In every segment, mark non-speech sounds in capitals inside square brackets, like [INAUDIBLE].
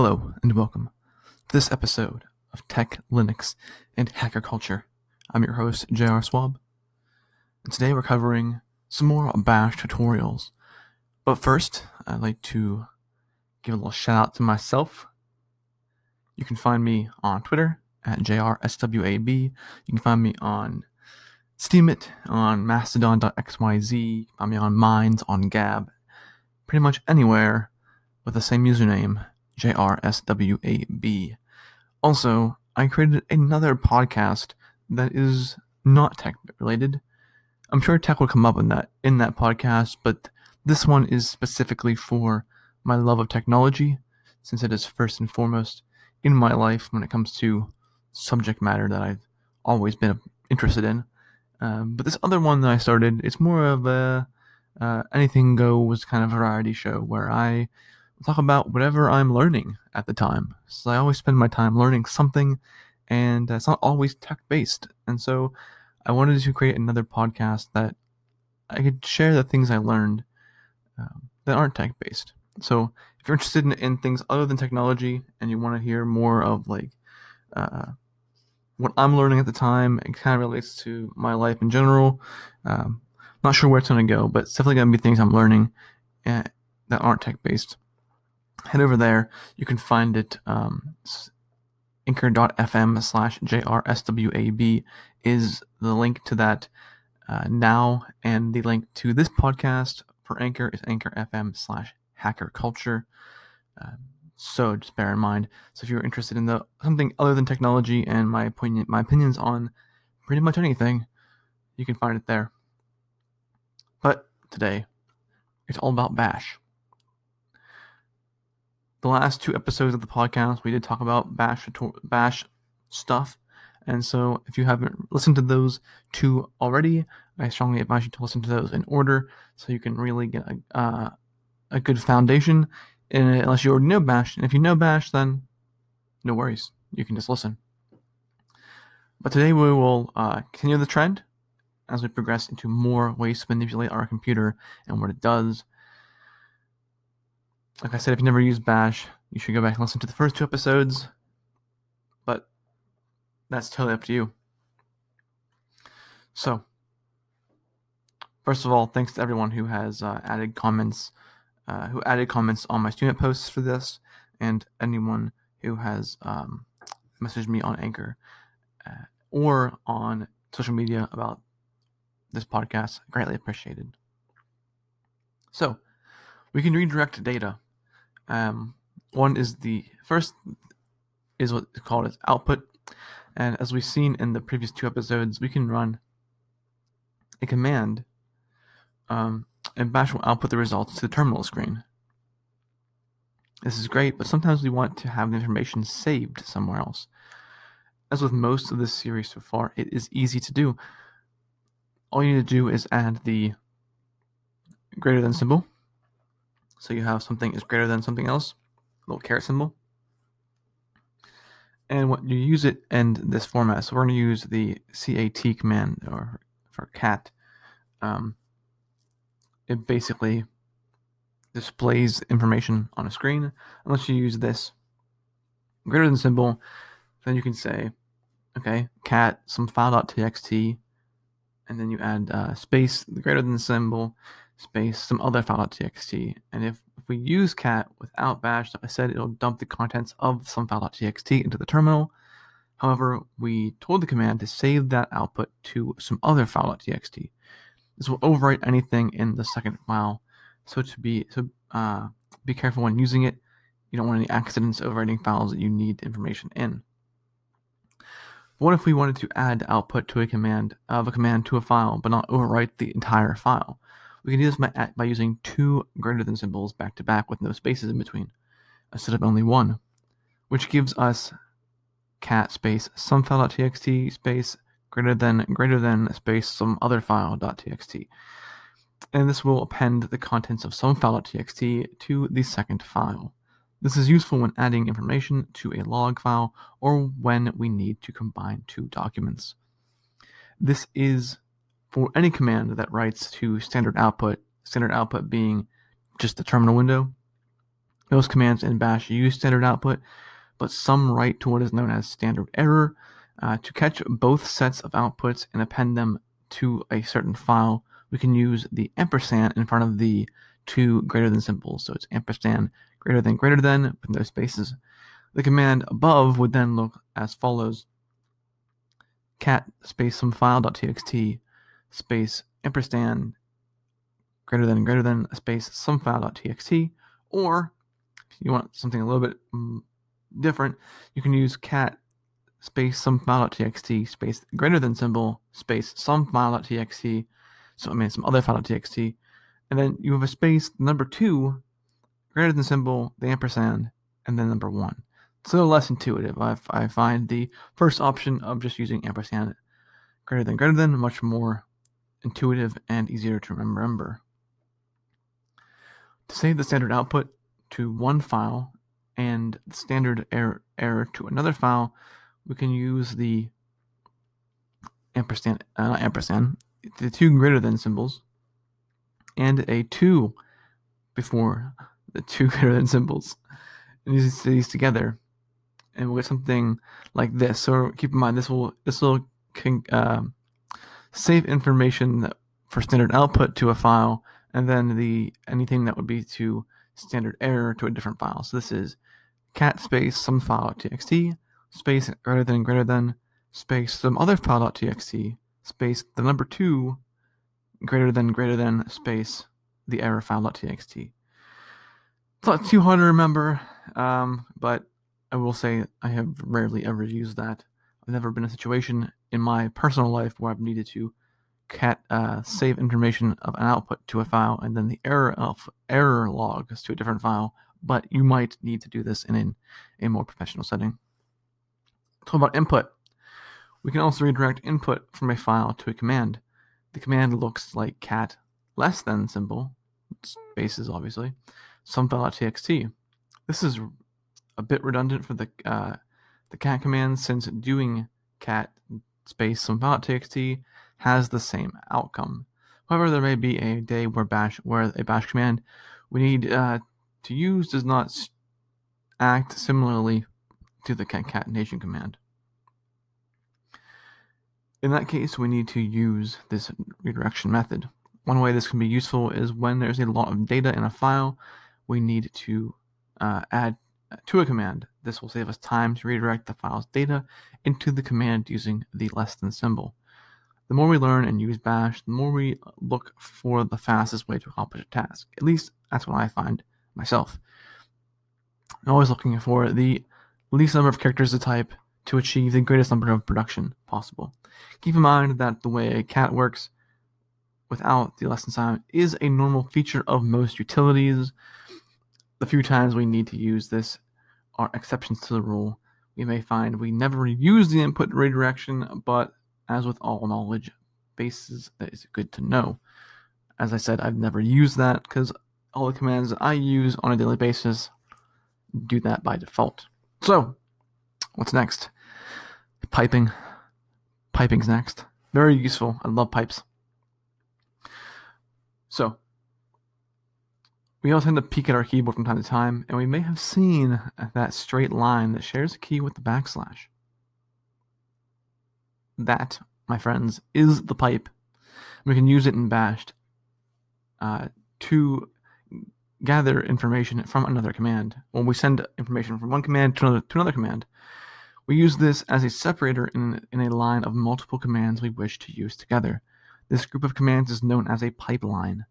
Hello and welcome to this episode of Tech, Linux, and Hacker Culture. I'm your host, JR Swab, and today we're covering some more Bash tutorials. But first, I'd like to give a little shout out to myself. You can find me on Twitter at JRSWAB. You can find me on Steemit, on Mastodon.xyz, you can find me on Minds, on Gab, pretty much anywhere with the same username, JRSWAB. Also, I created another podcast that is not tech related. I'm sure tech will come up in that in that podcast, but this one is specifically for my love of technology, since it is first and foremost in my life when it comes to subject matter that I've always been interested in. Um, but this other one that I started, it's more of a uh, anything goes kind of variety show where I talk about whatever I'm learning at the time. So I always spend my time learning something, and it's not always tech based. And so I wanted to create another podcast that I could share the things I learned um, that aren't tech based. So if you're interested in, in, things other than technology and you want to hear more of like uh, what I'm learning at the time, it kind of relates to my life in general. Um, not sure where it's going to go, but it's definitely going to be things I'm learning uh, that aren't tech based head over there. You can find it. Um, anchor.fm slash jrswab is the link to that uh, now, and the link to this podcast for Anchor is anchor.fm slash hacker culture. Uh, so just bear in mind. So if you're interested in the something other than technology and my opinion, my opinions on pretty much anything, you can find it there. But today, it's all about Bash the last two episodes of the podcast, we did talk about Bash Bash stuff, and so if you haven't listened to those two already, I strongly advise you to listen to those in order so you can really get a uh, a good foundation. And unless you already know Bash, and if you know Bash, then no worries, you can just listen. But today we will uh, continue the trend as we progress into more ways to manipulate our computer and what it does like I said, if you never used Bash, you should go back and listen to the first two episodes. But that's totally up to you. So, first of all, thanks to everyone who has uh, added comments, uh, who added comments on my Steemit posts for this, and anyone who has um, messaged me on Anchor uh, or on social media about this podcast. Greatly appreciated. So, we can redirect data um, one is the first is what is called as output, and as we've seen in the previous two episodes, we can run a command, um, and Bash will output the results to the terminal screen. This is great, but sometimes we want to have the information saved somewhere else. As with most of this series so far, it is easy to do. All you need to do is add the greater than symbol so you have something is greater than something else, little caret symbol. And what you use it in this format. So we're going to use the cat command or for cat. Um, it basically displays information on a screen. Unless you use this greater than symbol, then you can say, okay, cat some file.txt, and then you add uh, space the greater than symbol, space some other file.txt. And if, if we use cat without bash, like I said, it'll dump the contents of some file.txt into the terminal. However, we told the command to save that output to some other file.txt. This will overwrite anything in the second file. So to be so uh, be careful when using it. You don't want any accidents overwriting files that you need information in. What if we wanted to add output to a command of a command to a file, but not overwrite the entire file? We can do this by, by using two greater than symbols back to back with no spaces in between, instead of only one, which gives us cat space some file.txt space greater than greater than space some other file.txt. And this will append the contents of some file.txt to the second file. This is useful when adding information to a log file or when we need to combine two documents. This is for any command that writes to standard output, standard output being just the terminal window, Most commands in bash use standard output, but some write to what is known as standard error uh, to catch both sets of outputs and append them to a certain file. We can use the ampersand in front of the two greater than symbols. So it's ampersand greater than greater than with no spaces. The command above would then look as follows cat space some file.txt space ampersand greater than greater than space some file.txt or if you want something a little bit mm, different you can use cat space some file.txt space greater than symbol space some file.txt so I mean some other file.txt and then you have a space number two greater than symbol the ampersand and then number one It's a little less intuitive. I, I find the first option of just using ampersand greater than greater than much more intuitive and easier to remember. To save the standard output to one file and the standard error, error to another file, we can use the ampersand, uh, not ampersand, the two greater than symbols, and a two before the two [LAUGHS] greater than symbols. And these, these together and we'll get something like this. So keep in mind this will this will uh, save information for standard output to a file, and then the anything that would be to standard error to a different file. So this is cat space some file.txt space greater than greater than space some other file.txt space the number two greater than greater than space the error file.txt. It's not too hard to remember, um, but I will say I have rarely ever used that. I've never been in a situation in my personal life where I've needed to cat uh, save information of an output to a file and then the error of error logs to a different file. But you might need to do this in, a more professional setting. Talk about input. We can also redirect input from a file to a command. The command looks like cat less than symbol, spaces obviously, some file.txt. This is a bit redundant for the uh, the cat command since doing cat space file.txt has the same outcome. However, there may be a day where bash where a bash command we need uh, to use does not act similarly to the concatenation command. In that case, we need to use this redirection method. One way this can be useful is when there's a lot of data in a file, we need to uh, add to a command. This will save us time to redirect the file's data into the command using the less than symbol. The more we learn and use bash, the more we look for the fastest way to accomplish a task. At least that's what I find myself. I'm always looking for the least number of characters to type to achieve the greatest number of production possible. Keep in mind that the way a cat works without the less than sign is a normal feature of most utilities, the few times we need to use this are exceptions to the rule. We may find we never use the input redirection, but as with all knowledge bases, that is good to know. As I said, I've never used that because all the commands I use on a daily basis do that by default. So, what's next? Piping. Piping's next. Very useful. I love pipes. So, we all tend to peek at our keyboard from time to time, and we may have seen that straight line that shares a key with the backslash. That, my friends, is the pipe. We can use it in Bash uh, to gather information from another command. When we send information from one command to another, to another command, we use this as a separator in, in a line of multiple commands we wish to use together. This group of commands is known as a pipeline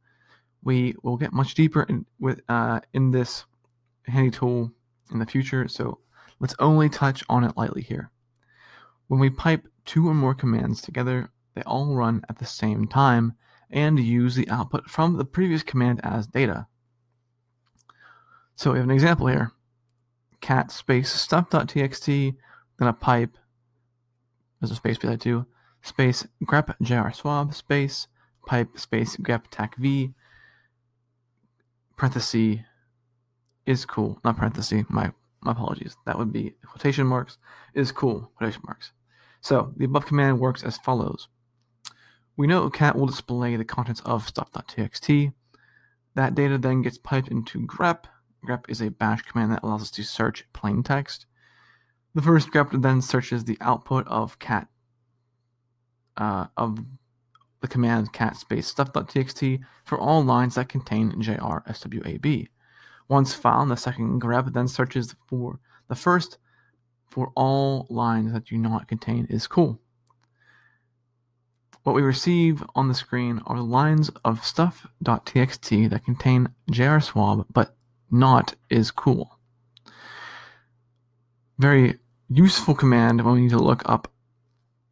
we will get much deeper in with uh, in this handy tool in the future, so let's only touch on it lightly here. When we pipe two or more commands together, they all run at the same time and use the output from the previous command as data. So we have an example here. cat space stuff.txt, then a pipe, there's a space beside two, space grep JRSWAB, space pipe space grep tac v, parenthesis is cool. Not parenthesis. My my apologies. That would be quotation marks is cool. Quotation marks. So the above command works as follows. We know cat will display the contents of stuff.txt. That data then gets piped into grep. grep is a bash command that allows us to search plain text. The first grep then searches the output of cat uh, of the command cat space stuff.txt for all lines that contain JRSWAB. Once found, the second grep then searches for the first for all lines that do not contain is cool. What we receive on the screen are lines of stuff.txt that contain JRSWAB but not is cool. Very useful command when we need to look up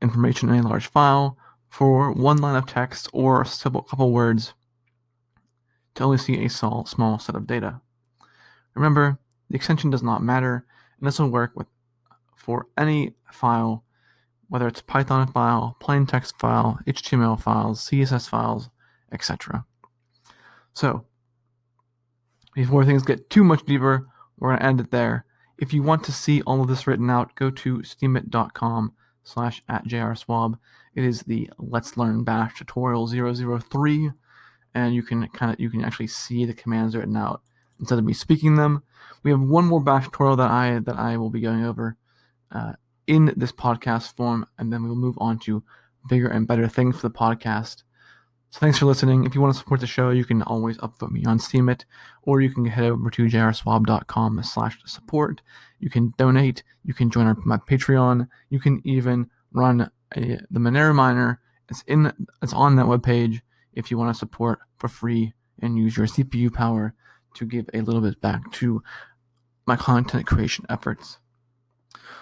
information in a large file for one line of text or a couple words to only see a small, small set of data. Remember, the extension does not matter, and this will work with for any file, whether it's Python file, plain text file, HTML files, CSS files, etc. So, before things get too much deeper, we're going to end it there. If you want to see all of this written out, go to steemit.com slash at jrswab. It is the Let's Learn Bash tutorial 003, and you can kind of you can actually see the commands written out instead of me speaking them. We have one more bash tutorial that I that I will be going over uh, in this podcast form, and then we will move on to bigger and better things for the podcast. So thanks for listening. If you want to support the show, you can always upvote me on Steemit, or you can head over to jrswab.com slash support. You can donate. You can join our, my Patreon. You can even run a, the Monero miner. It's in. It's on that webpage if you want to support for free and use your CPU power to give a little bit back to my content creation efforts.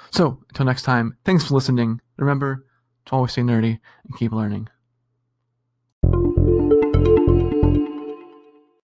So until next time, thanks for listening. Remember to always stay nerdy and keep learning.